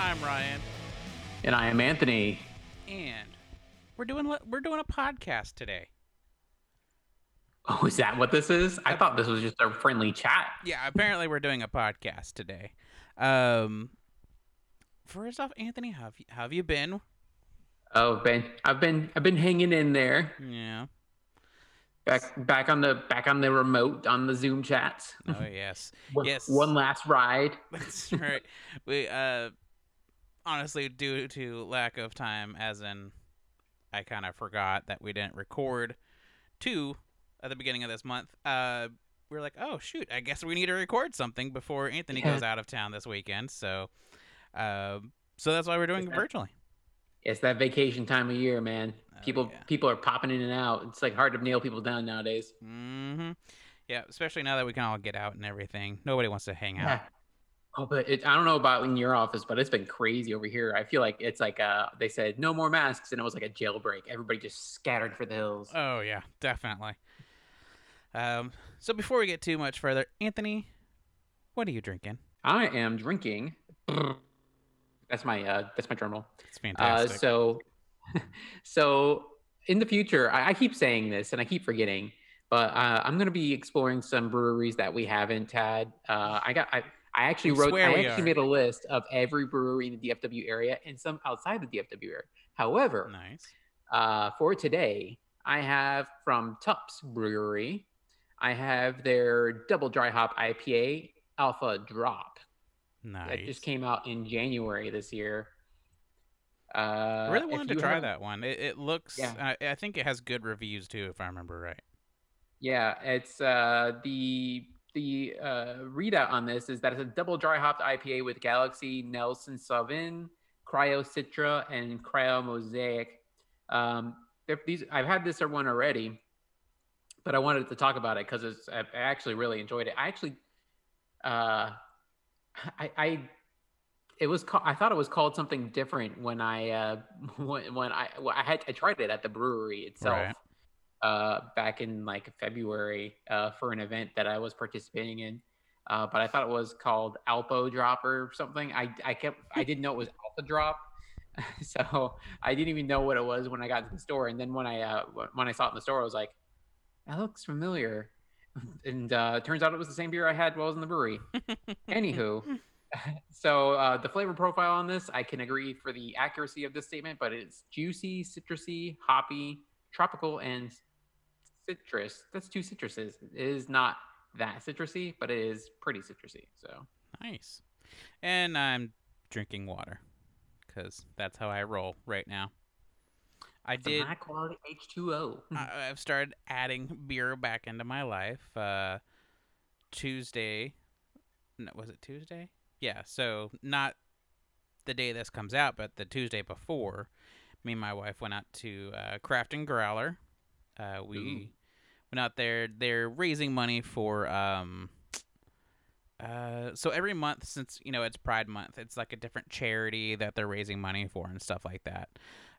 I'm Ryan, And I am Anthony. and we're doing we're doing a podcast today. Oh, is that what this is? I thought this was just a friendly chat. Yeah, apparently we're doing a podcast today. Um, first off, Anthony, how have you, how have you been? Oh, Ben, I've been I've been hanging in there. Yeah. Back back on the back on the remote on the Zoom chats. Oh yes. One- yes. One last ride. That's right. We uh, honestly, due to lack of time, as in, I kind of forgot that we didn't record two at the beginning of this month. Uh, we are like, oh shoot, I guess we need to record something before Anthony Yeah. goes out of town this weekend. So, um, so that's why we're doing it that- virtually. It's that vacation time of year, man. Oh, People yeah. people are popping in and out. It's like hard to nail people down nowadays. Mm-hmm. Yeah, especially now that we can all get out and everything. Nobody wants to hang out. Oh, but it, I don't know about in your office, but it's been crazy over here. I feel like it's like uh they said no more masks, and it was like a jailbreak. Everybody just scattered for the hills. Oh yeah, definitely. Um, so before we get too much further, Anthony, what are you drinking? I am drinking. That's my uh that's my drum roll. It's Uh, fantastic. so, so in the future, I, I keep saying this and I keep forgetting, but uh, I'm going to be exploring some breweries that we haven't had. Uh, I got, I, I actually We wrote, I actually are. made a list of every brewery in the DFW area and some outside the DFW area. However, nice. uh, for today, I have from TUPPS Brewery, I have their double dry hop IPA Alpha Drop Nice. that just came out in January this year. Uh, I really wanted to try haven't- that one. It, it looks. Yeah. I I think it has good reviews too, if I remember right. Yeah, it's uh, the the uh, readout on this is that it's a double dry hopped IPA with Galaxy, Nelson Sauvin, Cryo Citra, and Cryo Mosaic. Um, these I've had this one already, but I wanted to talk about it because I actually really enjoyed it. I actually, uh, I, I it was called, I thought it was called something different when I uh, when, when I I had I tried it at the brewery itself Right. Uh, back in like February uh, for an event that I was participating in. Uh, but I thought it was called Alpo Drop or something. I, I kept I didn't know it was Alpha Drop, so I didn't even know what it was when I got to the store. And then when I uh, when I saw it in the store, I was like, that looks familiar. And uh, turns out it was the same beer I had while I was in the brewery. Anywho, so uh, the flavor profile on this, I can agree for the accuracy of this statement, but it's juicy, citrusy, hoppy, tropical, and citrus. That's two citruses. It is not that citrusy, but it is pretty citrusy. So Nice. And I'm drinking water because that's how I roll right now. I did. high quality H2O. I, I've started adding beer back into my life. Uh, Tuesday, no, was it Tuesday? Yeah. So not the day this comes out, but the Tuesday before. Me and my wife went out to uh, Craft and Growler. Uh, we Ooh. Went out there. They're raising money for. Um, uh, so every month, since you know it's Pride Month, it's like a different charity that they're raising money for and stuff like that.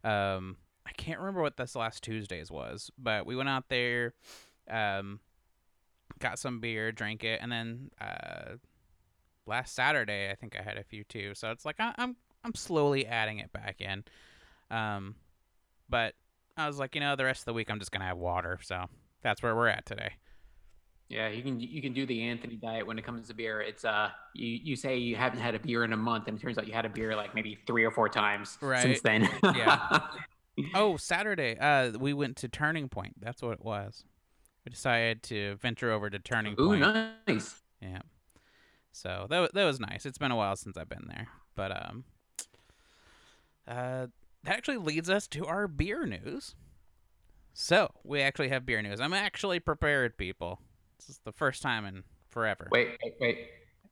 Um, I can't remember what this last Tuesdays was, but we went out there, um, got some beer, drank it, and then uh, last Saturday I think I had a few too. So it's like I, I'm I'm slowly adding it back in. Um, but I was like, you know, the rest of the week I'm just gonna have water. So that's where we're at today. Yeah, you can you can do the Anthony diet when it comes to beer. It's uh you you say you haven't had a beer in a month, and it turns out you had a beer like maybe three or four times Right. since then. Yeah. Oh, Saturday, uh, we went to Turning Point. That's what it was. We decided to venture over to Turning Ooh, Point. nice. Yeah. So that that was nice. It's been a while since I've been there, but um, uh, that actually leads us to our beer news. So we actually have beer news. I'm actually prepared, people. This is the first time in forever. Wait, wait, wait.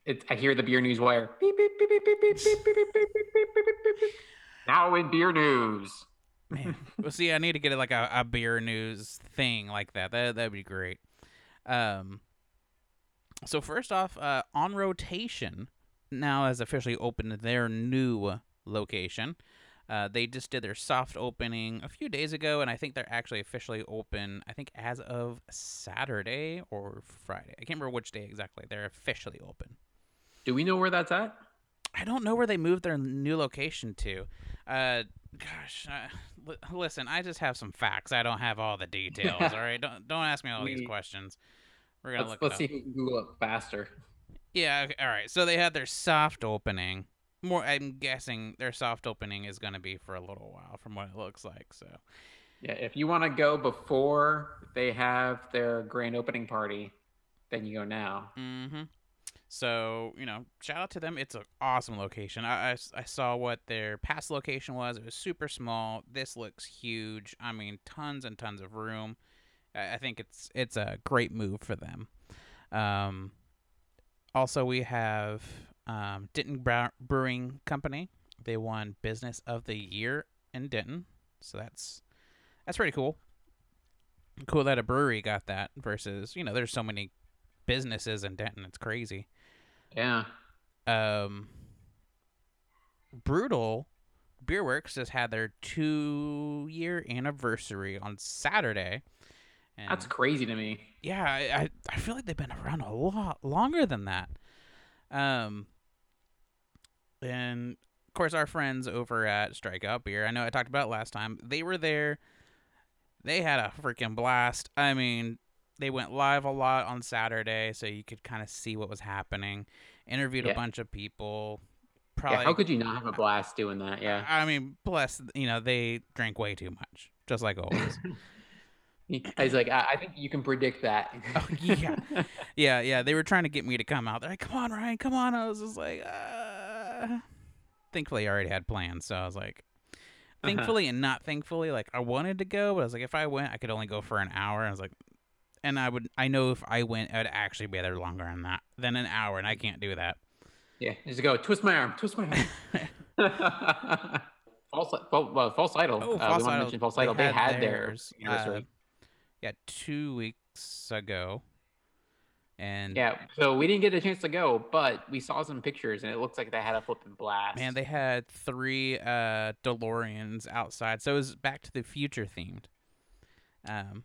It's, I hear the beer news wire. Beep, beep, beep, beep, beep, beep, beep, beep, beep, beep, beep, beep, beep, beep, beep. Now in beer news. Man. well, see, I need to get like a, a beer news thing like that. That that'd be great. Um. So first off, uh, on rotation now has officially opened their new location. Uh, they just did their soft opening a few days ago, and I think they're actually officially open. I think as of Saturday or Friday. I can't remember which day exactly. They're officially open. Do we know where that's at? I don't know where they moved their new location to. Uh, gosh, uh, li- listen, I just have some facts. I don't have all the details. all right, don't don't ask me all these questions. We're gonna Let's, look let's see who can Google it faster. Yeah, okay, all right. So they had their soft opening. More, I'm guessing their soft opening is going to be for a little while, from what it looks like. So, Yeah, if you want to go before they have their grand opening party, then you go now. hmm so you know, shout out to them. It's an awesome location. I I saw what their past location was. It was super small. This looks huge. I mean, tons and tons of room. I, I think it's it's a great move for them. Um, also, we have um, Denton Brow- Brewing Company. They won Business of the Year in Denton, so that's that's pretty cool. Cool that a brewery got that versus you know there's so many businesses in Denton. It's crazy. Yeah. Um, Brutal Beer Works just had their two year anniversary on Saturday. And That's crazy to me. yeah, I, I I feel like they've been around a lot longer than that. Um, and of course, our friends over at Strikeout Beer, I know I talked about it last time. They were there. They had a freaking blast. I mean, they went live a lot on Saturday, so you could kind of see what was happening. Interviewed a bunch of people. Yeah, Probably. how could you not have a blast doing that? Yeah. I mean, bless. You know, they drank way too much, just like always. He's like, I, I think you can predict that. Oh, yeah. Yeah, yeah. They were trying to get me to come out. They're like, "Come on, Ryan, come on." I was just like, uh... thankfully, I already had plans, so I was like, Uh-huh. thankfully and not thankfully, like I wanted to go, but I was like, if I went, I could only go for an hour. I was like, and I would, I know if I went, I'd actually be there longer than that than an hour, and I can't do that. Yeah, just go twist my arm, twist my arm. false, well, false idol. Oh, uh, False Idol, false they idol. They had had, their theirs, uh, yeah, two weeks ago, and yeah, so we didn't get a chance to go, but we saw some pictures, and it looks like they had a flipping blast. Man, they had three uh DeLoreans outside, so it was Back to the Future themed. Um,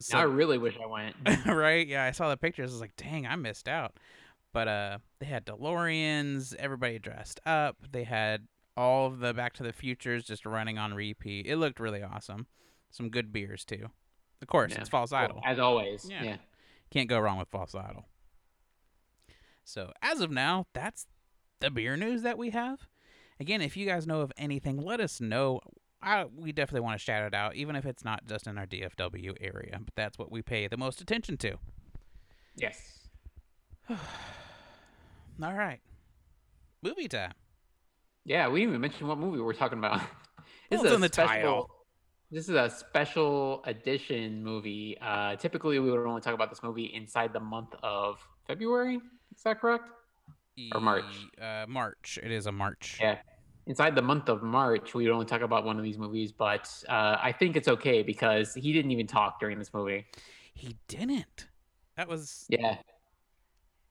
so I really wish I went. right, yeah, I saw the pictures. I was like, dang, I missed out. But uh, they had DeLoreans, everybody dressed up. They had all of the Back to the Futures just running on repeat. It looked really awesome. Some good beers too. Of course, Yeah. it's False Well, Idol. as always. Yeah. Yeah. Can't go wrong with False Idol. So, as of now, that's the beer news that we have. Again, if you guys know of anything, let us know. I, we definitely want to shout it out, even if it's not just in our DFW area. But that's what we pay the most attention to. Yes. All right. Movie time. Yeah, we didn't even mention what movie we're talking about. This Well, is a in the special, title. This is a special edition movie. Uh, typically, we would only talk about this movie inside the month of February. Is that correct? Or March. Uh, March. It is a March. Yeah. Inside the month of March, we would only talk about one of these movies, but uh, I think it's okay because he didn't even talk during this movie. He didn't. That was. Yeah.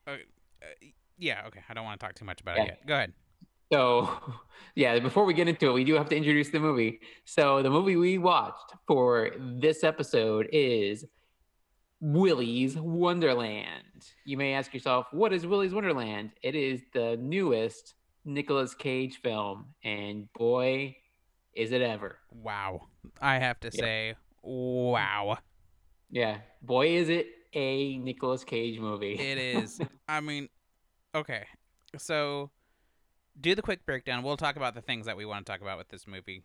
Uh, yeah, okay. I don't want to talk too much about Yeah. it yet. Go ahead. So, yeah, before we get into it, we do have to introduce the movie. So, the movie we watched for this episode is Willy's Wonderland. You may ask yourself, what is Willy's Wonderland? It is the newest Nicolas Cage film, and boy, is it ever. Wow. I have to Yeah. say, wow. Yeah, boy, is it a Nicolas Cage movie. It is. I mean, okay. So, do the quick breakdown. We'll talk about the things that we want to talk about with this movie.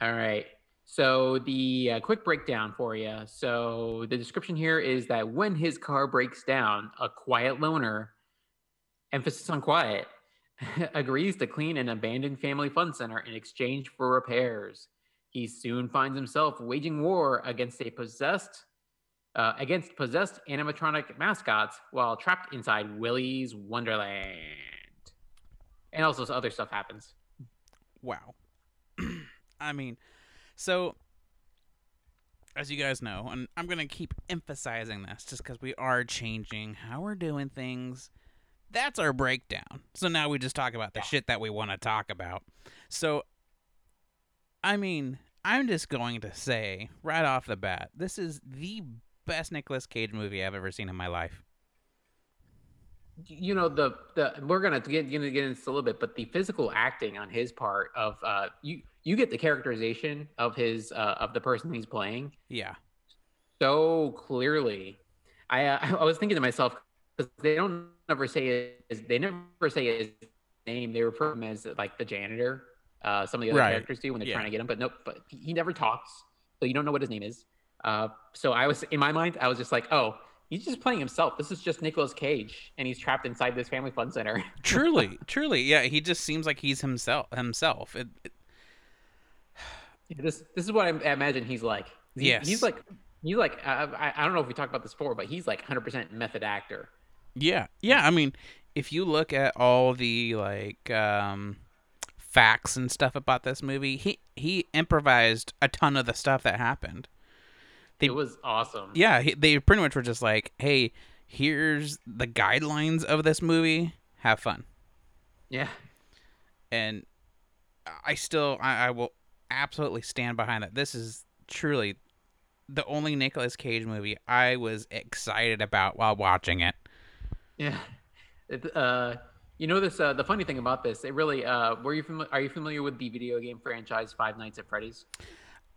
All right. So the uh, quick breakdown for you. So the description here is that when his car breaks down, a quiet loner, emphasis on quiet, agrees to clean an abandoned family fun center in exchange for repairs. He soon finds himself waging war against a possessed uh, against possessed animatronic mascots while trapped inside Willy's Wonderland. And also some other stuff happens. Wow. I mean, so as you guys know, and I'm going to keep emphasizing this just because we are changing how we're doing things. That's our breakdown. So now we just talk about the shit that we want to talk about. So, I mean, I'm just going to say right off the bat, this is the best Nicolas Cage movie I've ever seen in my life. You know the the we're gonna get gonna get into this a little bit, but the physical acting on his part of uh you you get the characterization of his uh of the person he's playing Yeah. so clearly. I uh, I was thinking to myself because they don't never say his they never say his name. They refer to him as like the janitor. Uh, some of the other Right. characters do when they're Yeah. trying to get him, but nope. But he he never talks, so you don't know what his name is. Uh, so I was in my mind, I was just like, oh, he's just playing himself. This is just Nicolas Cage, and he's trapped inside this family fun center. Truly, truly, yeah. He just seems like he's himself. Himself. It, it- this this is what I imagine he's like. He- Yes. he's like he's like I, I I don't know if we talked about this before, but he's like 100% method actor. yeah, yeah. I mean, if you look at all the like um, facts and stuff about this movie, he he improvised a ton of the stuff that happened. They- it was awesome. Yeah, he, they pretty much were just like, "Hey, here's the guidelines of this movie. Have fun." Yeah. and I still I, I will absolutely stand behind that. This is truly the only Nicolas Cage movie I was excited about while watching it. Yeah. It, uh, you know this. Uh, the funny thing about this, it really. Uh, were you fami- Are you familiar with the video game franchise Five Nights at Freddy's?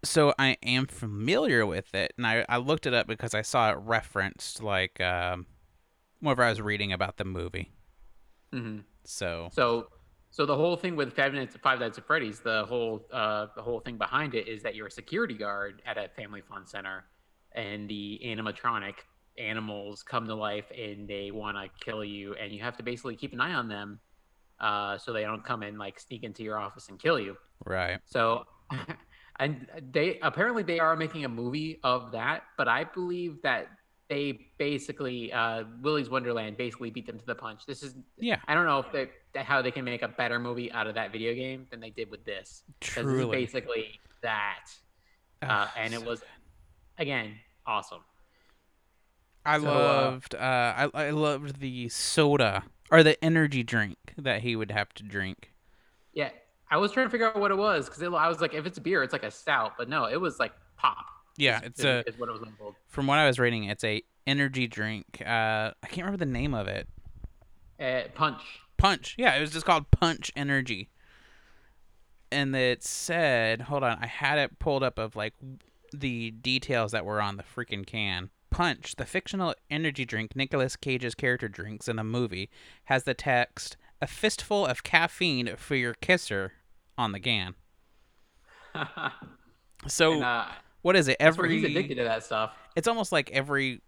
So I am familiar with it, and I, I looked it up because I saw it referenced like um, whenever I was reading about the movie. hmm So So, so the whole thing with Five Nights Five Nights at Freddy's, the whole uh, the whole thing behind it is that you're a security guard at a family fun center, and the animatronic animals come to life and they want to kill you, and you have to basically keep an eye on them, uh, so they don't come and like sneak into your office and kill you. right, So, and they apparently they are making a movie of that, but I believe that they basically uh, Willy's Wonderland basically beat them to the punch. This is yeah, I don't know if they how they can make a better movie out of that video game than they did with this. 'Cause This is truly. basically that, uh, and it so was again awesome. I so, uh, loved uh, I I loved the soda or the energy drink that he would have to drink. Yeah, I was trying to figure out what it was because I was like, if it's beer, it's like a stout, but no, it was like pop. Yeah, is- it's is, a is what it was labeled. from what I was reading, it's a energy drink. Uh, I can't remember the name of it. Uh, punch. Punch. Yeah, it was just called Punch Energy. And it said, hold on, I had it pulled up of like the details that were on the freaking can. Punch, the fictional energy drink Nicolas Cage's character drinks in the movie, has the text "A fistful of caffeine for your kisser" on the GAN. So and, uh, what is it? Every he's addicted to that stuff. it's almost like every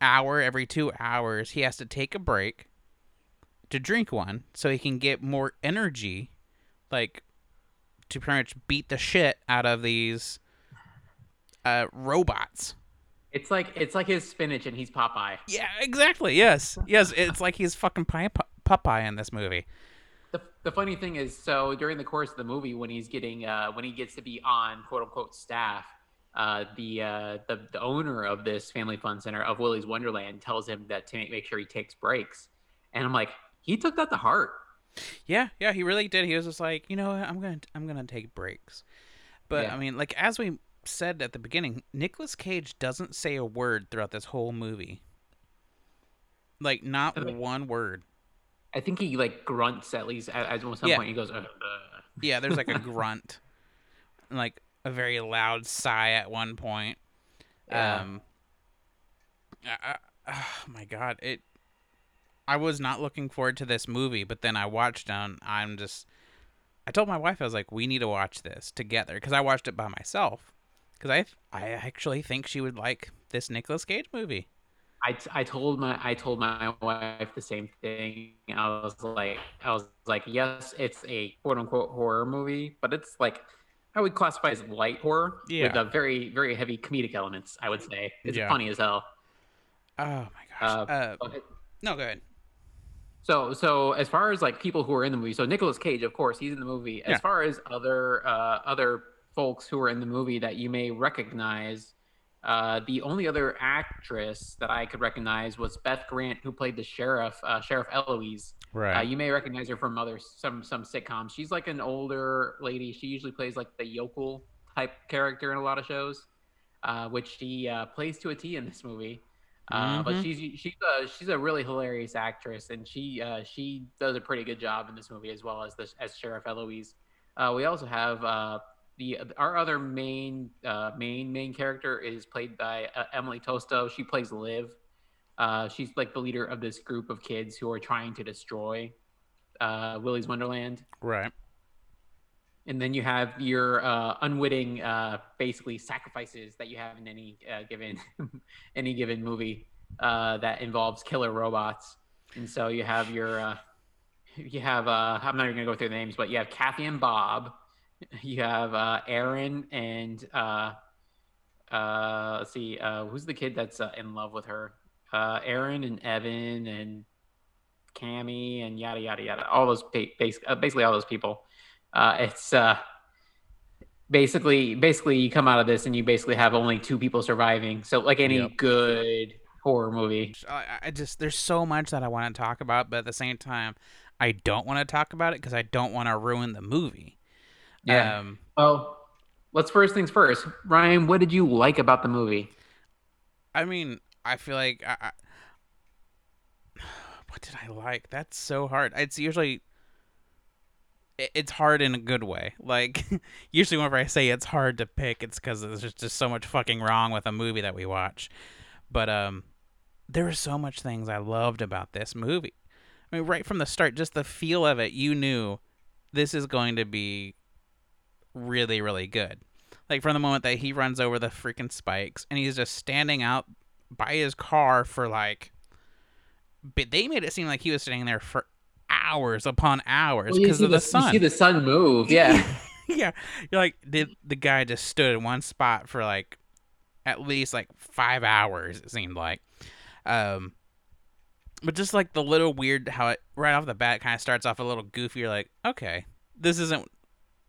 hour, every two hours, he has to take a break to drink one so he can get more energy, like to pretty much beat the shit out of these uh, robots. It's like it's like his spinach and he's Popeye. Yeah, exactly. Yes, yes. It's like he's fucking Popeye in this movie. The, the funny thing is, so during the course of the movie, when he's getting uh, when he gets to be on quote unquote staff, uh, the, uh, the the owner of this family fun center of Willy's Wonderland tells him that to make, make sure he takes breaks, and I'm like, he took that to heart. Yeah, yeah, he really did. He was just like, you know, what? I'm gonna, I'm gonna take breaks. But Yeah. I mean, like as we said at the beginning, Nicolas Cage doesn't say a word throughout this whole movie. Like not one word. I think he like grunts at least at, at some Yeah. point. He goes, uh, uh. Yeah, there's like a grunt, and, like a very loud sigh at one point. Yeah. Um, I, I, oh my god, it. I was not looking forward to this movie, but then I watched it. And I'm just. I told my wife I was like, we need to watch this together because I watched it by myself. Because I, I actually think she would like this Nicolas Cage movie. I, t- I told my I told my wife the same thing. I was like I was like yes, it's a quote unquote horror movie, but it's like I would classify as light horror with a very very heavy comedic elements. I would say it's Yeah. funny as hell. Oh my gosh. Uh, Uh, Okay. no, go ahead. So so as far as like people who are in the movie, so Nicolas Cage, of course, he's in the movie. As Yeah. far as other uh, other folks who are in the movie that you may recognize, uh, the only other actress that I could recognize was Beth Grant, who played the sheriff, uh, Sheriff Eloise. Right. Uh, you may recognize her from other some some sitcoms. She's like an older lady. She usually plays like the yokel type character in a lot of shows, uh, which she uh, plays to a T in this movie. Uh, But she's she's a she's a really hilarious actress, and she uh, she does a pretty good job in this movie as well as the as Sheriff Eloise. Uh, we also have uh, the our other main uh, main main character is played by uh, Emily Tosta. She plays Liv. Uh, she's like the leader of this group of kids who are trying to destroy uh, Willy's Wonderland. Right. And then you have your uh, unwitting, uh, basically sacrifices that you have in any uh, given any given movie uh, that involves killer robots. And so you have your uh, you have uh, I'm not even gonna go through the names, but you have Kathy and Bob. You have uh, Aaron and uh, uh, let's see, uh, who's the kid that's uh, in love with her? Uh, Aaron and Evan and Cammy and yada yada yada. All those pa- bas- uh, basically all those people. Uh, it's uh, basically basically you come out of this and you basically have only two people surviving. So like any Yep. good horror movie. I, I just there's so much that I want to talk about, but at the same time, I don't want to talk about it because I don't want to ruin the movie. Um, Well, let's first things first. Ryan, what did you like about the movie? I mean, I feel like I, I, what did I like? That's so hard. It's usually it's hard in a good way. Like usually whenever I say it's hard to pick, it's because there's just, just so much fucking wrong with a movie that we watch. But um, there were so much things I loved about this movie. I mean, right from the start, just the feel of it, you knew this is going to be really, really good. Like from the moment that he runs over the freaking spikes and he's just standing out by his car for like, but they made it seem like he was standing there for hours upon hours because see of the, You sun. You see the sun move. Yeah. yeah, you're like the the guy just stood in one spot for like at least like five hours. It seemed like, um, but just like the little weird how it right off the bat kind of starts off a little goofy. You're like, okay, this isn't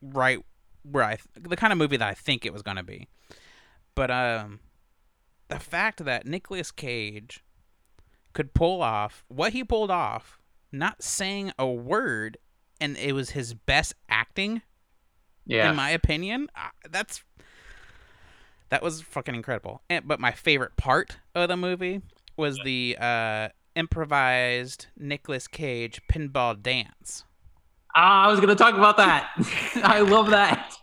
right where I the kind of movie that I think it was gonna be. But um, the fact that Nicolas Cage could pull off what he pulled off, not saying a word, and it was his best acting Yeah. in my opinion. That's that was fucking incredible. And, but my favorite part of the movie was the uh, improvised Nicolas Cage pinball dance. Ah, I was gonna talk about that. I love that.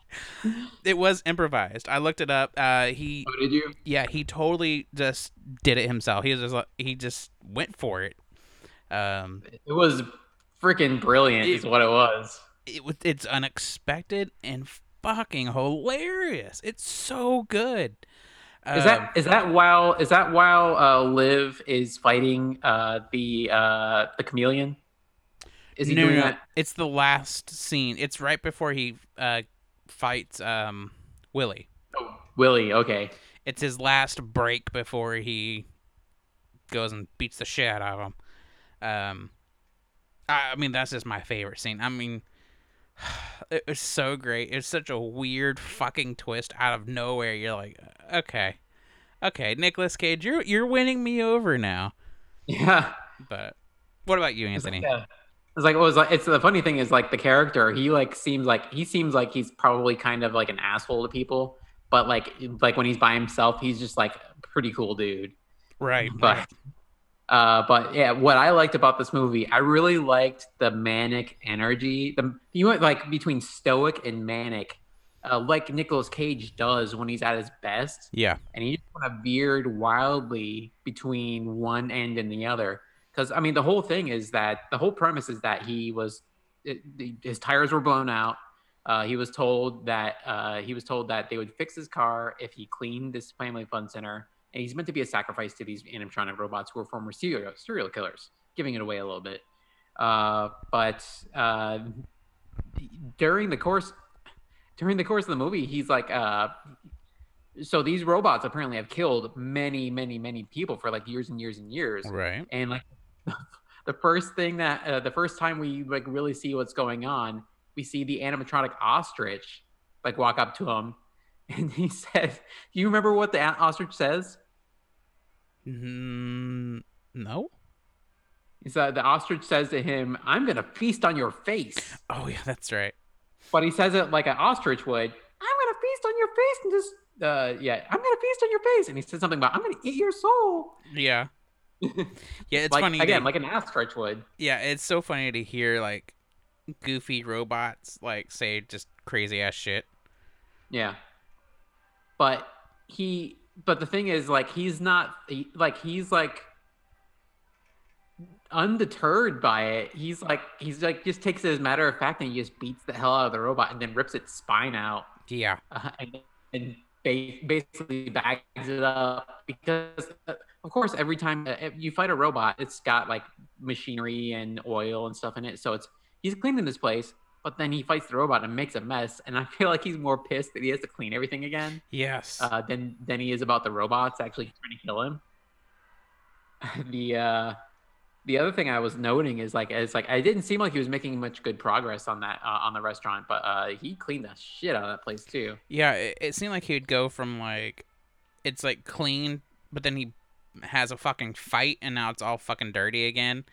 It was improvised. I looked it up. Uh, he, Oh, did you? yeah, he totally just did it himself. He was just like, he just went for it. Um, It was freaking brilliant. Is what it was. it was it's unexpected and fucking hilarious. It's so good. Is Um, that is that while is that while uh, Liv is fighting uh, the uh, the chameleon? Is he no, doing no, that? It's the last scene. It's right before he uh, fights um, Willy. Oh, Willy. Okay. It's his last break before he goes and beats the shit out of him. Um, I, I mean, that's just my favorite scene. I mean, it was so great. It's such a weird fucking twist out of nowhere. You're like, okay, okay, Nicolas Cage, you're you're winning me over now. Yeah. But what about you, It's like, Anthony? It's like it was like it's the funny thing is like the character he like seems like he seems like he's probably kind of like an asshole to people, but like like when he's by himself he's just like a pretty cool dude. Right, But right. uh but yeah, what I liked about this movie, I really liked the manic energy. The you went like between stoic and manic, uh, like Nicolas Cage does when he's at his best yeah, and he just kind of veered wildly between one end and the other. Because I mean, the whole thing is that the whole premise is that he was it, the- his tires were blown out. Uh, he was told that uh, he was told that they would fix his car if he cleaned this family fun center, and he's meant to be a sacrifice to these animatronic robots who are former serial serial killers, giving it away a little bit. Uh, but uh, during the course during the course of the movie, he's like, uh, so these robots apparently have killed many, many, many people for like years and years and years. right. And like the first thing that uh, the first time we like really see what's going on, we see the animatronic ostrich like walk up to him, and he says, "Do you remember what the ostrich says?" Mm, no. He said the ostrich says to him, "I'm gonna feast on your face," Oh yeah, that's right. but he says it like an ostrich would. I'm gonna feast on your face and just uh yeah, I'm gonna feast on your face. And he said something about I'm gonna eat your soul. Yeah. Yeah, it's like funny. again, to- like an asteroid would. yeah, it's so funny to hear like goofy robots like say just crazy ass shit. Yeah. But he but the thing is like he's not he, like he's like undeterred by it. He's like he's like just takes it as a matter of fact and he just beats the hell out of the robot and then rips its spine out Yeah. uh, and, and basically bags it up because uh, of course every time uh, you fight a robot it's got like machinery and oil and stuff in it so it's he's cleaning this place but then he fights the robot and makes a mess and i feel like he's more pissed that he has to clean everything again Yes. uh, than than he is about the robots actually trying to kill him the uh the other thing I was noting is like it's like I didn't seem like he was making much good progress on that uh, on the restaurant, but uh, he cleaned the shit out of that place too. yeah, it, it seemed like he would go from like it's like clean, but then he has a fucking fight and now it's all fucking dirty again.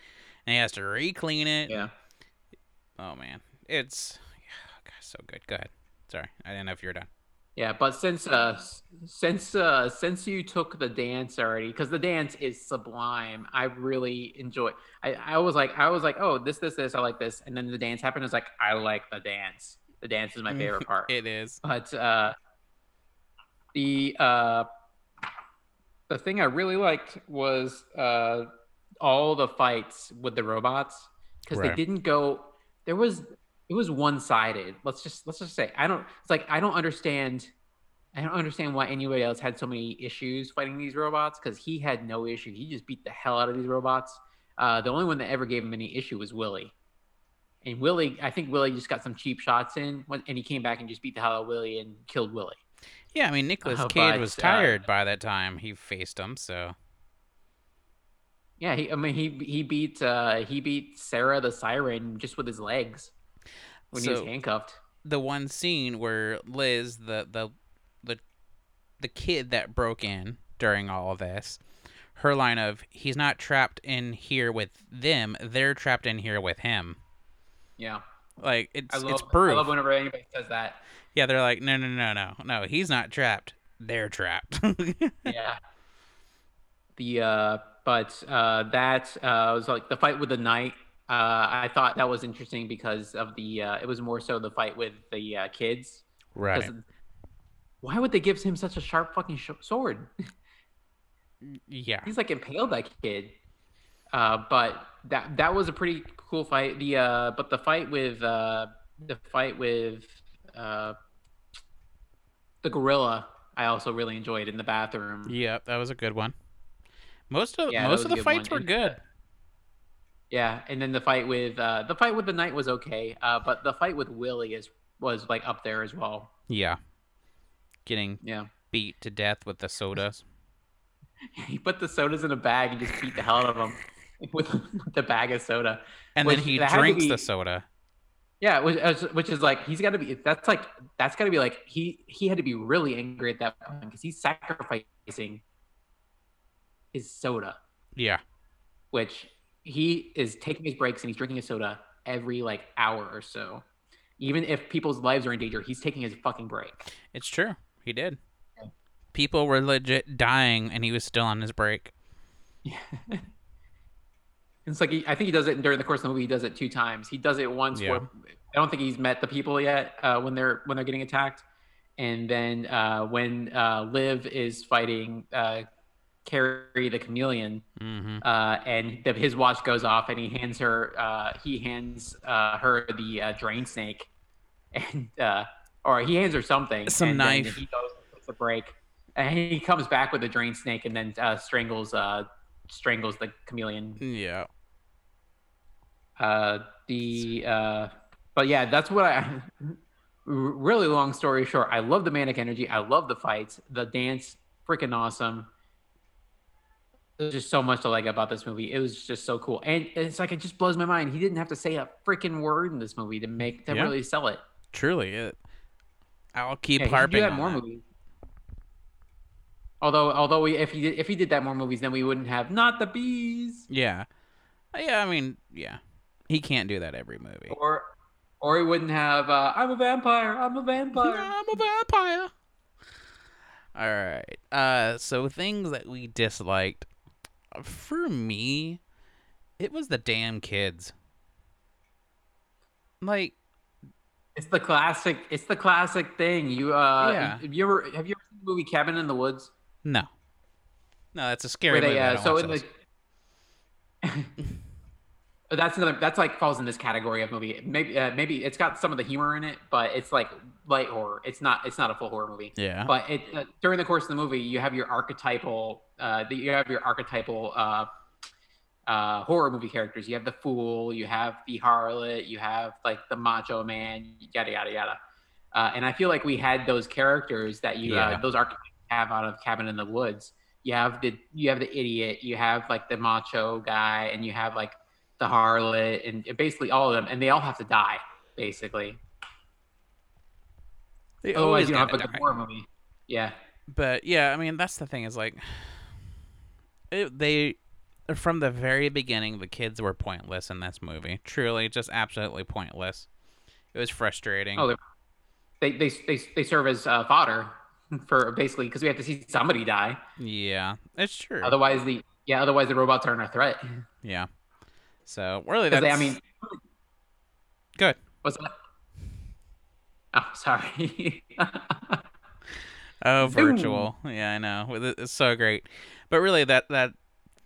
And he has to re-clean it. Yeah. Oh man. It's yeah, God, so good. Go ahead. Sorry. I didn't know if you were done. Yeah, but since uh since uh since you took the dance already, because the dance is sublime, I really enjoy. I I was like I was like oh this this this I like this, and then the dance happened. I was like I like the dance. The dance is my favorite part. It is. but uh the uh the thing I really liked was uh all the fights with the robots because Right. they didn't go there was it was one-sided. Let's just let's just say i don't it's like i don't understand i don't understand why anybody else had so many issues fighting these robots because he had no issue. He just beat the hell out of these robots. Uh the only one that ever gave him any issue was Willy. And Willy i think Willy just got some cheap shots in and he came back and just beat the hell out of Willy and killed Willy. Yeah, I mean Nicolas Uh, Cage was uh, tired by that time he faced him, so. Yeah he, i mean he he beat uh he beat sarah the siren just with his legs when he was So- handcuffed the one scene where Liz, the the the the kid that broke in during all of this, her line of "He's not trapped in here with them; they're trapped in here with him." yeah Like it's I love, it's I love whenever anybody says that. yeah, they're like, no, no, no, no, no. He's not trapped. They're trapped. yeah. The uh, but uh, that uh, was like the fight with the knight. Uh, I thought that was interesting because of the. Uh, it was more so the fight with the uh, kids. right. Why would they give him such a sharp fucking sh- sword? Yeah. He's like impaled that kid. Uh, but that that was a pretty cool fight. The uh, but the fight with uh, the fight with uh, the gorilla, I also really enjoyed in the bathroom. Yep, that was a good one. Most of Yeah, most of the fights one. were good. Yeah, and then the fight with uh, the fight with the knight was okay, uh, but the fight with Willy is was like up there as well. Yeah. Getting Yeah, beat to death with the sodas. he put the sodas in a bag and just beat the hell out of them with the bag of soda. And then he that had to drinks be- the soda. Yeah, which, which is like he's got to be. That's like that's got to be like he he had to be really angry at that point because he's sacrificing his soda, Yeah. which he is taking his breaks and he's drinking his soda every like hour or so. Even if people's lives are in danger, he's taking his fucking break. It's true. He did. Yeah. People were legit dying and he was still on his break. Yeah. it's like he, I think he does it during the course of the movie. He does it two times. He does it once Yeah. where I don't think he's met the people yet uh, when they're when they're getting attacked, and then uh, when uh, Liv is fighting uh, Carrie the chameleon, hmm uh, and the, his watch goes off, and he hands her uh, he hands uh, her the uh, drain snake, and uh, or he hands her something, Some knife. He goes takes a break, and he comes back with the drain snake, and then uh, strangles uh, strangles the chameleon Yeah. uh the uh but yeah that's what I. really long story short i love the manic energy i love the fights the dance freaking awesome there's just so much to like about this movie it was just so cool and it's like it just blows my mind he didn't have to say a freaking word in this movie to make to Yeah. really sell it Truly. It, I'll keep yeah, harping do that more that. movies although although we, if he did if he did that more movies then we wouldn't have not the bees Yeah. Yeah, I mean, yeah. He can't do that every movie. or or he wouldn't have uh, i'm a vampire i'm a vampire I'm a vampire. All right. Uh, so things that we disliked. For me, it was the damn kids. Like, It's the classic. It's the classic thing. You uh, Yeah. have you ever have you ever seen the movie Cabin in the Woods? no, no, that's a scary Where movie. they I uh, so in those. the. that's another. That's like falls in this category of movie. Maybe uh, maybe it's got some of the humor in it, but it's like light horror. It's not. It's not a full horror movie. yeah. But it uh, during the course of the movie, you have your archetypal. Uh, you have your archetypal uh, uh, horror movie characters. You have the fool. You have the harlot. You have like the macho man. Yada yada yada. Uh, and I feel like we had those characters that you Yeah. uh, those archetypes have out of Cabin in the Woods. You have the you have the idiot. You have like the macho guy, and you have like the harlot, and basically all of them, and they all have to die basically. They Otherwise, always you don't have a good horror movie. Yeah. But yeah, I mean that's the thing is like it, they from the very beginning the kids were pointless in this movie. Truly just absolutely pointless. It was frustrating. Oh, they they they they serve as uh, fodder for basically because we have to see somebody die. yeah, it's true. Otherwise, the yeah, otherwise the robots aren't a threat. yeah. So really, that's they, I mean, good. what's that? Oh, sorry. Oh, virtual. Yeah, I know. It's so great. But really that that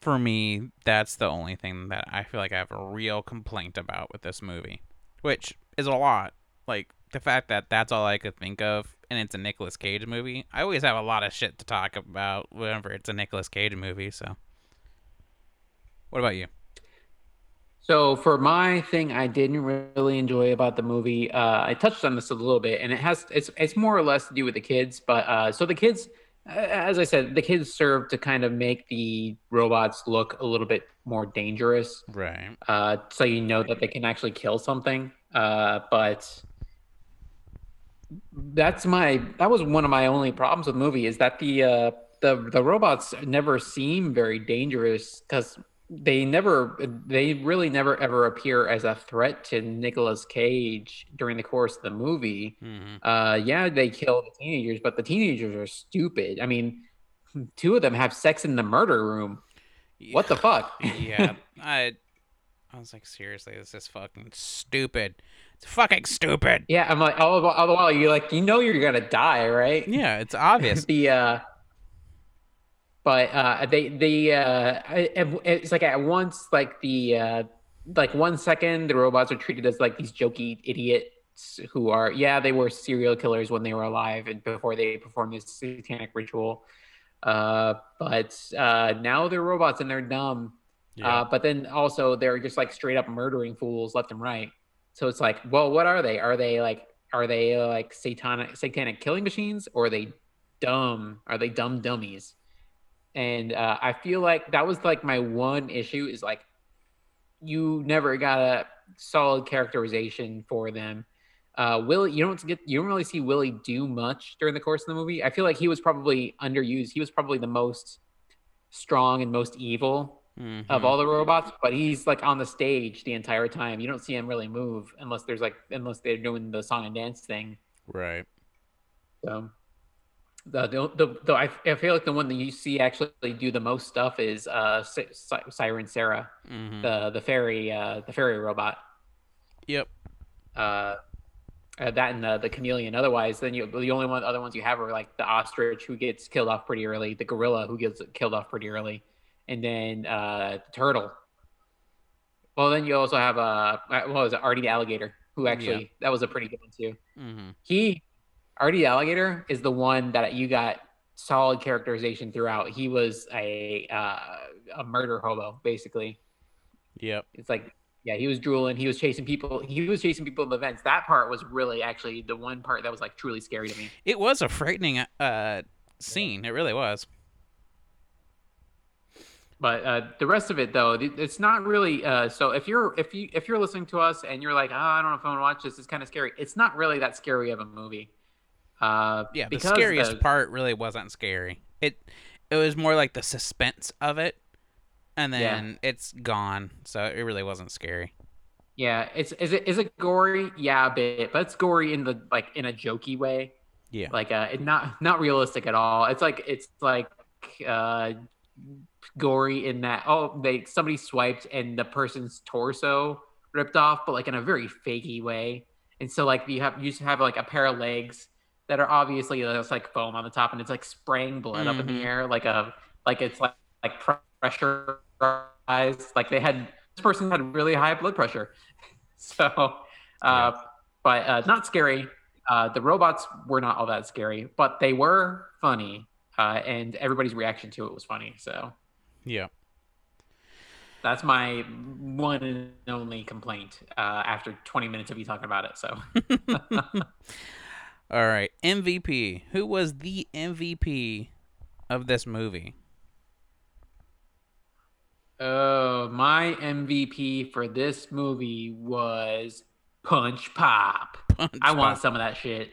for me that's the only thing that I feel like I have a real complaint about with this movie, which is a lot. Like the fact that that's all I could think of and it's a Nicolas Cage movie. I always have a lot of shit to talk about whenever it's a Nicolas Cage movie, so What about you? So for my thing, I didn't really enjoy about the movie. Uh, I touched on this a little bit, and it has it's it's more or less to do with the kids. But uh, so the kids, as I said, the kids serve to kind of make the robots look a little bit more dangerous, Right. uh, so you know that they can actually kill something. Uh, but that's my that was one of my only problems with the movie is that the uh, the the robots never seem very dangerous because they never they really never ever appear as a threat to Nicolas Cage during the course of the movie. hmm Uh, yeah, they kill the teenagers, but the teenagers are stupid. I mean, two of them have sex in the murder room. What the fuck? yeah, I I was like, seriously, this is fucking stupid. It's fucking stupid. Yeah, I'm like, all, the- all the while you're like, you know, you're gonna die, right? Yeah, it's obvious. the uh, but uh, they they uh, it's like at once like the uh, like one second the robots are treated as like these jokey idiots who are yeah they were serial killers when they were alive and before they performed this satanic ritual, uh, but uh, now they're robots and they're dumb. Uh, but then also they're just like straight up murdering fools left and right. So it's like, well, what are they? Are they like are they like satanic satanic killing machines or are they dumb? Are they dumb dummies? And uh, I feel like that was like my one issue is like you never got a solid characterization for them. Uh, Willy, you don't get you don't really see Willy do much during the course of the movie. I feel like he was probably underused. He was probably the most strong and most evil Mhm. of all the robots, but he's like on the stage the entire time. You don't see him really move unless there's like unless they're doing the song and dance thing. right. So the the, the, I, I feel like the one that you see actually do the most stuff is uh Si- Si- Siren Sarah, hmm the the fairy uh the fairy robot. Yep. Uh, uh, that and the, the chameleon. Otherwise, then you the only one other ones you have are like the ostrich who gets killed off pretty early, the gorilla who gets killed off pretty early, and then uh, the turtle. Well, then you also have uh, what was it, Artie the alligator, who actually that was a pretty good one too. hmm He, Artie alligator, is the one that you got solid characterization throughout. He was a uh, a murder hobo basically. Yep. It's like, yeah, he was drooling. He was chasing people. He was chasing people in the vents. That part was really actually the one part that was like truly scary to me. It was a frightening uh scene. It really was. But uh, the rest of it, though, it's not really. Uh, so if you're if you if you're listening to us and you're like, oh, I don't know if I want to watch this, it's kind of scary. It's not really that scary of a movie. Uh, Yeah, the scariest the- part really wasn't scary. It it was more like the suspense of it, and Yeah. then it's gone. So it really wasn't scary. Yeah, it's is it is it gory? Yeah, a bit, but it's gory in the like in a jokey way. Yeah. Like uh, it not not realistic at all. It's like it's like uh, gory in that oh they somebody swiped and the person's torso ripped off, but like in a very fakey way. And so like you have you have like a pair of legs that are obviously there's like foam on the top and it's like spraying blood up in the air like a like it's like like pressurized like they had this person had really high blood pressure. So uh Yeah. but uh not scary. Uh the robots were not all that scary but they were funny uh and everybody's reaction to it was funny so. Yeah. that's my one and only complaint uh after 20 minutes of you talking about it so All right. MVP. Who was the MVP of this movie? Oh, my MVP for this movie was Punch Pop. I want some of that shit.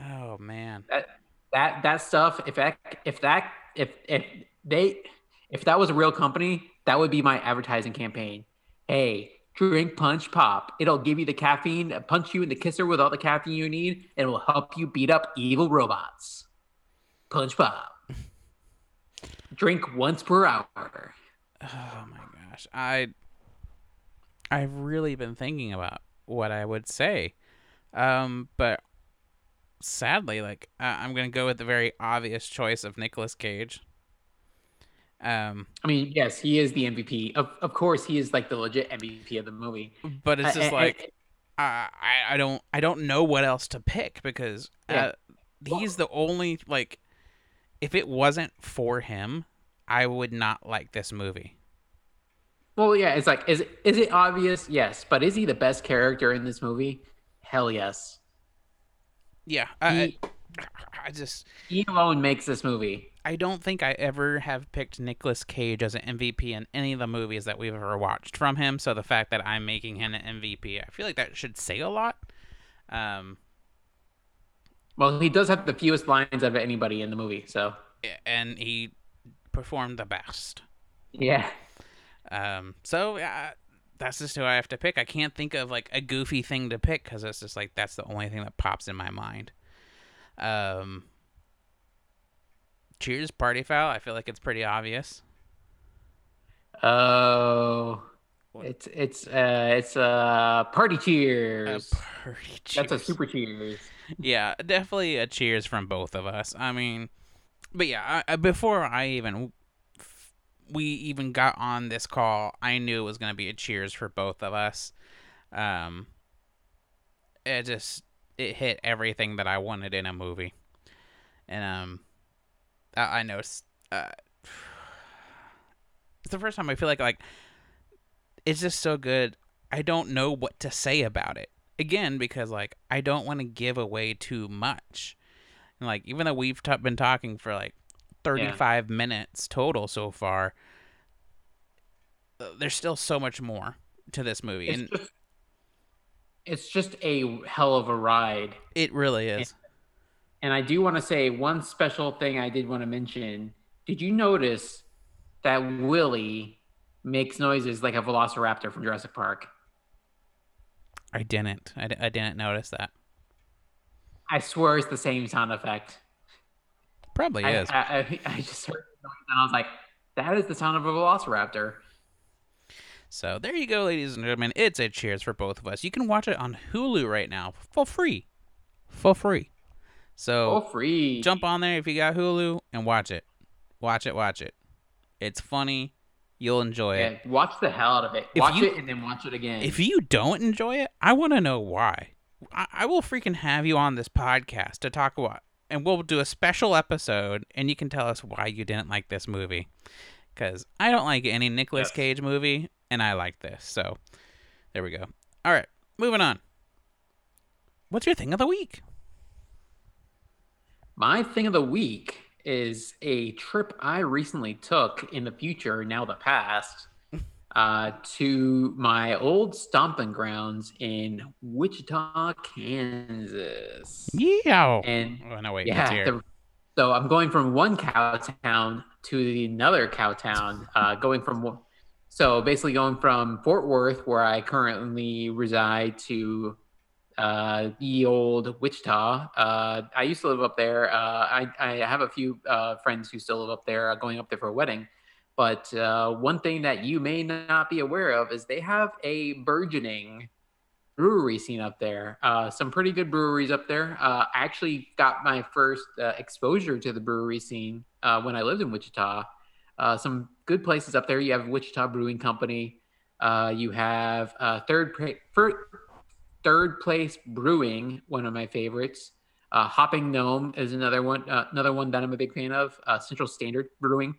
Oh man. That That that stuff. If that if that if if they if that was a real company, that would be my advertising campaign. Hey, drink Punch Pop. It'll give you the caffeine, punch you in the kisser with all the caffeine you need, and it will help you beat up evil robots. Punch Pop. Drink once per hour. Oh my gosh. I I've really been thinking about what I would say. Um but sadly like I I'm going to go with the very obvious choice of Nicolas Cage. Um I mean, yes, he is the MVP. Of of course, he is like the legit MVP of the movie. but it's just I- like I, I I don't I don't know what else to pick because Yeah. uh, he's the only like if it wasn't for him, I would not like this movie. well, yeah, it's like is it- is it obvious? Yes, but is he the best character in this movie? Hell yes. Yeah, I He, I, I just he alone makes this movie. I don't think I ever have picked Nicolas Cage as an MVP in any of the movies that we've ever watched from him. So the fact that I'm making him an MVP, I feel like that should say a lot. Um, Well, he does have the fewest lines of anybody in the movie. So and he performed the best. yeah, Um, so uh, that's just who I have to pick. I can't think of like a goofy thing to pick because it's just like that's the only thing that pops in my mind. Um, Cheers, Party Foul. I feel like it's pretty obvious. oh, it's it's uh it's uh party A cheers. party That's a cheers. super cheers. yeah, definitely a cheers from both of us. I mean, but yeah, I, I, before I even we even got on this call, I knew it was gonna be a cheers for both of us. Um, it just it hit everything that I wanted in a movie, and um, I, I noticed. Uh, it's the first time I feel like like it's just so good. I don't know what to say about it again because like I don't want to give away too much. And like even though we've t- been talking for like 35 minutes total so far, uh, there's still so much more to this movie It's and just it's just a hell of a ride. it really is. And I do want to say one special thing I did want to mention. Did you notice that Willy makes noises like a velociraptor from Jurassic Park? I didn't. I, didn't notice that. I swear it's the same sound effect. Probably I, is. I, I, I just heard the noise and I was like, that is the sound of a velociraptor. So there you go, ladies and gentlemen. It's a cheers for both of us. You can watch it on Hulu right now for free. For free. So Oh, free. jump on there if you got Hulu and watch it. Watch it, watch it. It's funny. You'll enjoy it. Watch the hell out of it. If watch you- it and then watch it again. If you don't enjoy it, I want to know why. I, I will freaking have you on this podcast to talk about, and we'll do a special episode, and you can tell us why you didn't like this movie. Because I don't like any Nicolas Yes. Cage movie, and I like this. So there we go. All right, moving on. What's your thing of the week? My thing of the week is a trip I recently took in the future, now the past, uh, to my old stomping grounds in Wichita, Kansas. Yeah. And Oh no, wait. yeah, here. the- so I'm going from one cow town to the another cow town, uh, going from so basically going from Fort Worth, where I currently reside, to uh, the old Wichita. Uh, I used to live up there. Uh, I, I have a few uh, friends who still live up there, uh, going up there for a wedding. But uh, one thing that you may not be aware of is they have a burgeoning brewery scene up there. Uh, some pretty good breweries up there. Uh, I actually got my first uh, exposure to the brewery scene uh, when I lived in Wichita. Uh, some good places up there. You have Wichita Brewing Company. You have third pra- third place brewing, one of my favorites. Hopping Gnome is another one. another one that I'm a big fan of. Central Standard Brewing.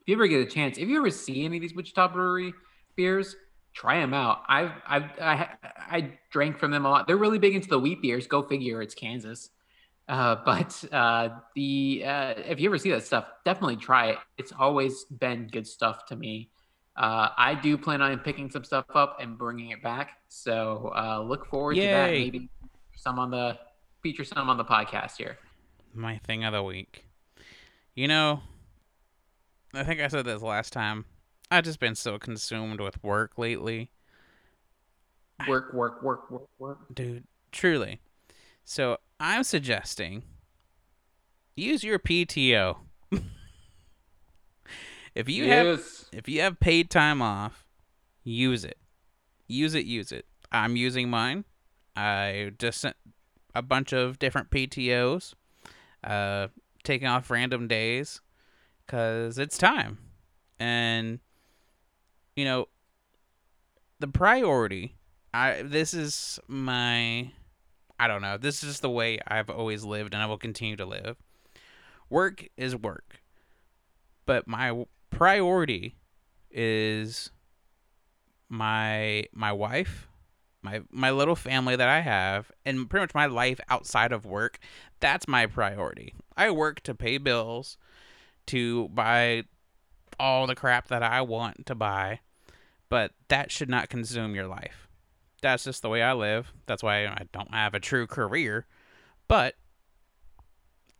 If you ever get a chance, if you ever see any of these Wichita Brewery beers, try them out. I've I've I, I drank from them a lot. They're really big into the wheat beers. Go figure, it's Kansas. Uh, but uh, the uh, if you ever see that stuff, definitely try it. It's always been good stuff to me. Uh, I do plan on picking some stuff up and bringing it back. So uh, look forward Yay. to that. Maybe some on the feature some on the podcast here. My thing of the week. You know, I think I said this last time. I've just been so consumed with work lately. Work, work, work, work, work. Dude, truly. So I'm suggesting use your PTO. if you yes. have if you have paid time off, use it. Use it, use it. I'm using mine. I just sent a bunch of different PTOs, uh, taking off random days, cause it's time, and you know, the priority. I this is my I don't know. This is the way I've always lived and I will continue to live. Work is work. But my priority is my my wife, my my little family that I have and pretty much my life outside of work. That's my priority. I work to pay bills, to buy all the crap that I want to buy, but that should not consume your life. That's just the way I live. That's why I don't have a true career, but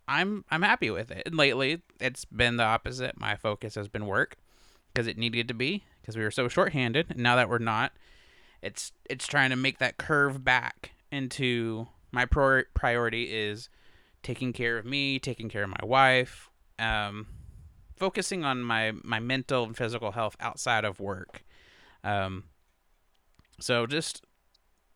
I'm I'm happy with it. And lately, it's been the opposite. My focus has been work because it needed to be because we were so shorthanded. And now that we're not, it's it's trying to make that curve back into my priority is taking care of me, taking care of my wife, um, focusing on my my mental and physical health outside of work. Um, so just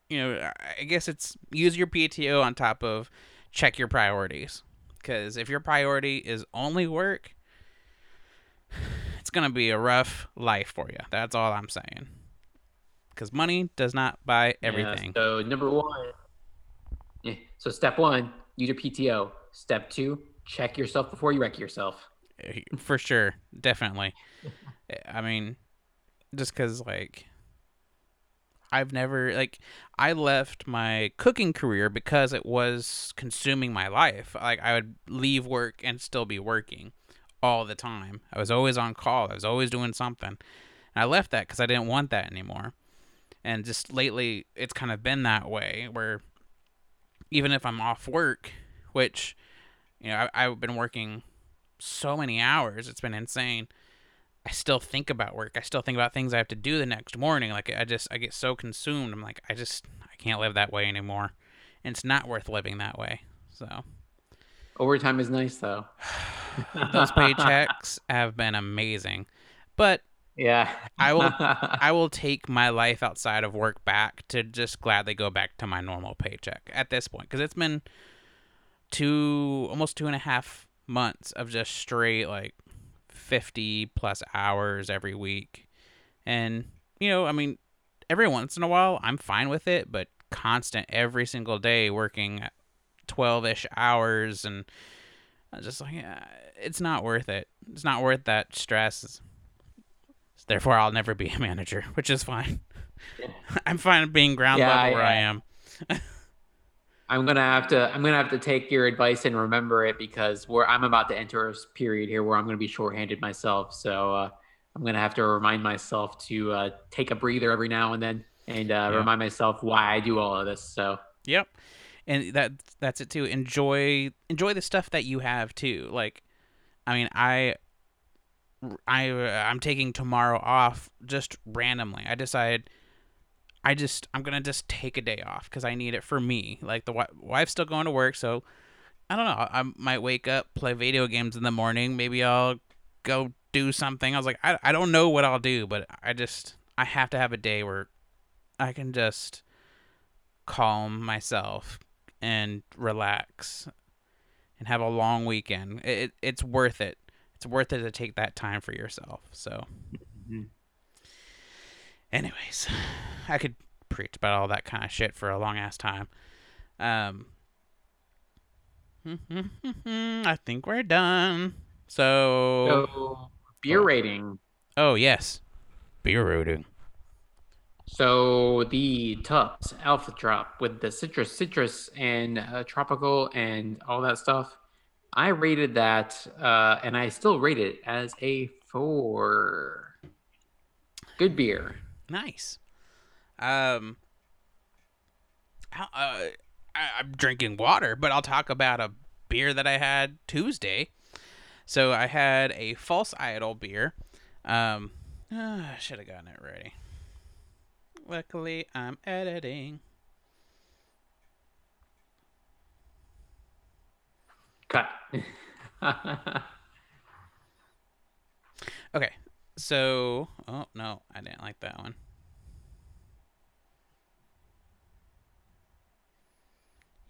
you know, I guess it's use your PTO on top of check your priorities. Because if your priority is only work, it's gonna be a rough life for you. That's all I'm saying. Because money does not buy everything. Yeah, so number one, yeah. So step one, use your PTO. Step two, check yourself before you wreck yourself. Eh, for sure, definitely. I mean, just because like I've never like I left my cooking career because it was consuming my life. Like I would leave work and still be working all the time. I was always on call. I was always doing something. And I left that cuz I didn't want that anymore. And just lately it's kind of been that way where even if I'm off work, which you know, I, I've been working so many hours. It's been insane. I still think about work. I still think about things I have to do the next morning. Like I just I get so consumed. I'm like I just I can't live that way anymore. And it's not worth living that way. So overtime is nice though. Those paychecks have been amazing. But yeah. I will I will take my life outside of work back to just gladly go back to my normal paycheck at this point because it's been two almost two and a half months of just straight like 50 plus hours every week. And, you know, I mean, every once in a while I'm fine with it, but constant every single day working 12 ish hours and I'm just like, it's not worth it. It's not worth that stress. Therefore, I'll never be a manager, which is fine. Yeah. I'm fine being ground yeah, level where I am. I'm gonna have to I'm gonna have to take your advice and remember it because we're I'm about to enter a period here where I'm gonna be shorthanded myself. So uh, I'm gonna have to remind myself to uh, take a breather every now and then and uh, yeah. remind myself why I do all of this. So yep, and that that's it too. Enjoy enjoy the stuff that you have too. Like, I mean, I I I'm taking tomorrow off just randomly. I decided I just I'm gonna just take a day off because I need it for me. Like the wi- wife's still going to work, so I don't know. I might wake up, play video games in the morning. Maybe I'll go do something. I was like, I I don't know what I'll do, but I just I have to have a day where I can just calm myself and relax and have a long weekend. It, it it's worth it. It's worth it to take that time for yourself. So. Mhm. Anyways, I could preach about all that kind of shit for a long ass time. Um, I think we're done. So, So beer Oh. rating. oh yes, beer rating. So the TUPPS Alpha Drop with the citrus, citrus, and uh, tropical and all that stuff. I rated that, uh, and I still rate it as a four. Good beer. Nice. Um, uh, I, I'm drinking water, but I'll talk about a beer that I had Tuesday. So I had a false idol beer. Um, I should have gotten it ready. Luckily, I'm editing. Cut. Okay, so oh no, I didn't like that one.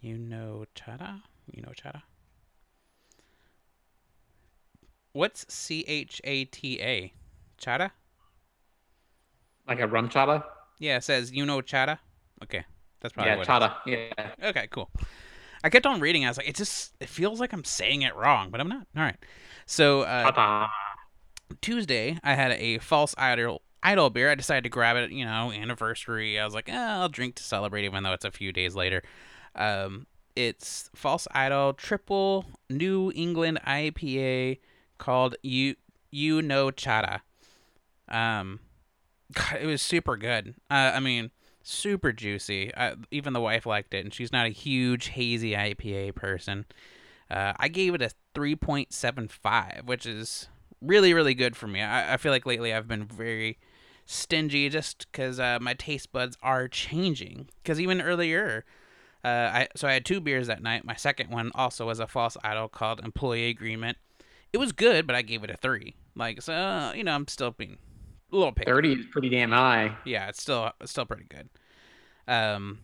You know chata? You know chata? What's C H A T A? Chata? like a rum chata? Yeah, it says you know chata. Okay, that's probably Yeah, what it is. chata. Yeah. Okay, cool. I kept on reading. I was like, it just it feels like I'm saying it wrong, but I'm not. All right. So uh. Tuesday, I had a false idol idol beer. I decided to grab it, you know, anniversary. I was like, eh, I'll drink to celebrate, even though it's a few days later. Um, it's false idol triple New England IPA called you you know chata. Um, God, it was super good. Uh, I mean, super juicy. Uh, even the wife liked it, and she's not a huge hazy IPA person. Uh, I gave it a 3.75, which is really, really good for me. I, I feel like lately I've been very stingy just because uh, my taste buds are changing. Because even earlier, uh, I so I had two beers that night. My second one also was a false idol called Employee Agreement. It was good, but I gave it a three. Like so, uh, you know, I'm still being a little picky. 30 is pretty damn high. Yeah, it's still it's still pretty good. Um,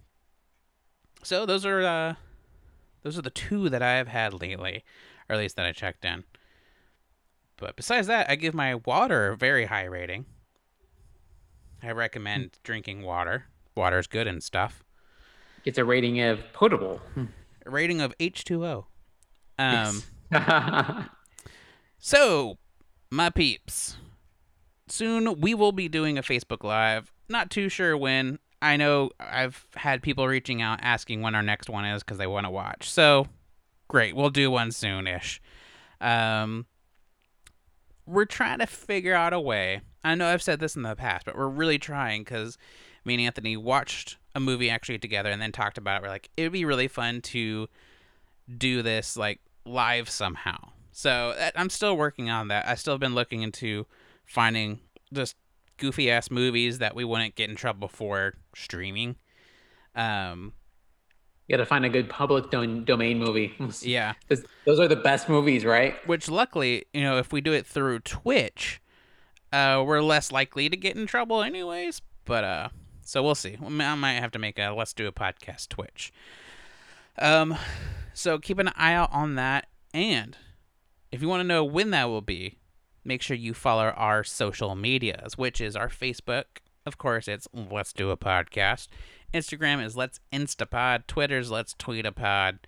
so those are uh, those are the two that I have had lately, or at least that I checked in. But besides that, I give my water a very high rating. I recommend drinking water. Water's good and stuff. Gets a rating of potable. A rating of H2O. Um, Yes. So, my peeps, soon we will be doing a Facebook Live. Not too sure when. I know I've had people reaching out asking when our next one is because they want to watch. So, great, we'll do one soon-ish. Um, we're trying to figure out a way. I know I've said this in the past, but we're really trying because me and Anthony watched a movie actually together and then talked about it. We're like, it'd be really fun to do this like live somehow. So I'm still working on that. I still have been looking into finding just goofy ass movies that we wouldn't get in trouble for streaming. Um, you gotta find a good public don- domain movie. yeah. those are the best movies, right? which luckily, you know, if we do it through Twitch, uh, we're less likely to get in trouble, anyways. But uh, so we'll see. I might have to make a let's do a podcast Twitch. Um, so keep an eye out on that, and if you want to know when that will be, make sure you follow our social medias, which is our Facebook. Of course, it's Let's Do a Podcast. Instagram is Let's Instapod. Twitter's Let's Tweet a Pod.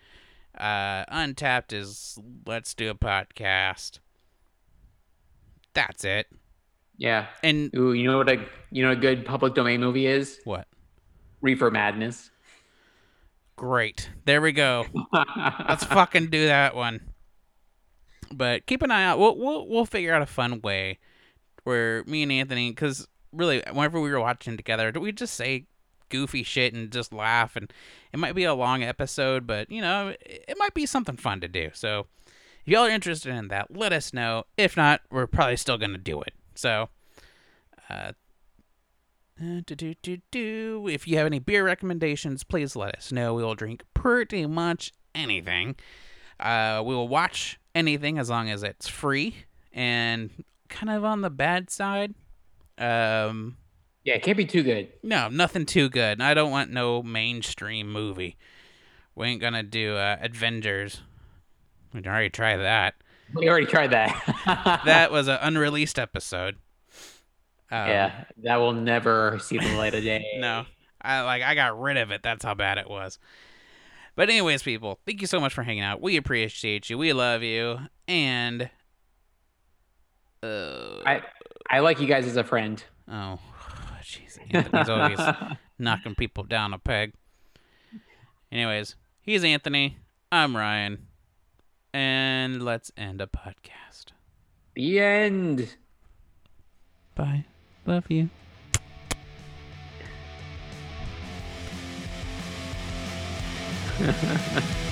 Uh, Untappd is Let's Do a Podcast. That's it. Yeah. And Ooh, you know what a you know a good public domain movie is? what? Reefer Madness. Great. There we go. Let's fucking do that one. But keep an eye out. We'll we'll, we'll figure out a fun way where me and Anthony, because really, whenever we were watching together, did we just say goofy shit and just laugh, and it might be a long episode, but you know, it, might be something fun to do. So if y'all are interested in that, let us know. If not, we're probably still gonna do it. So, uh, Uh, do, do, do, do. If you have any beer recommendations, please let us know. We will drink pretty much anything. Uh, we will watch anything as long as it's free and kind of on the bad side. Um, Yeah, it can't be too good. no, nothing too good. I don't want no mainstream movie. We ain't gonna do uh, Avengers. We already tried that. We already tried that. That was an unreleased episode. Um, yeah, that will never see the light of day. No, I like I got rid of it. That's how bad it was. But anyways, people, thank you so much for hanging out. We appreciate you. We love you. And uh, I I like you guys as a friend. oh, jeez, Anthony's always knocking people down a peg. Anyways, he's Anthony. I'm Ryan. And let's end a podcast. the end. Bye. Love you.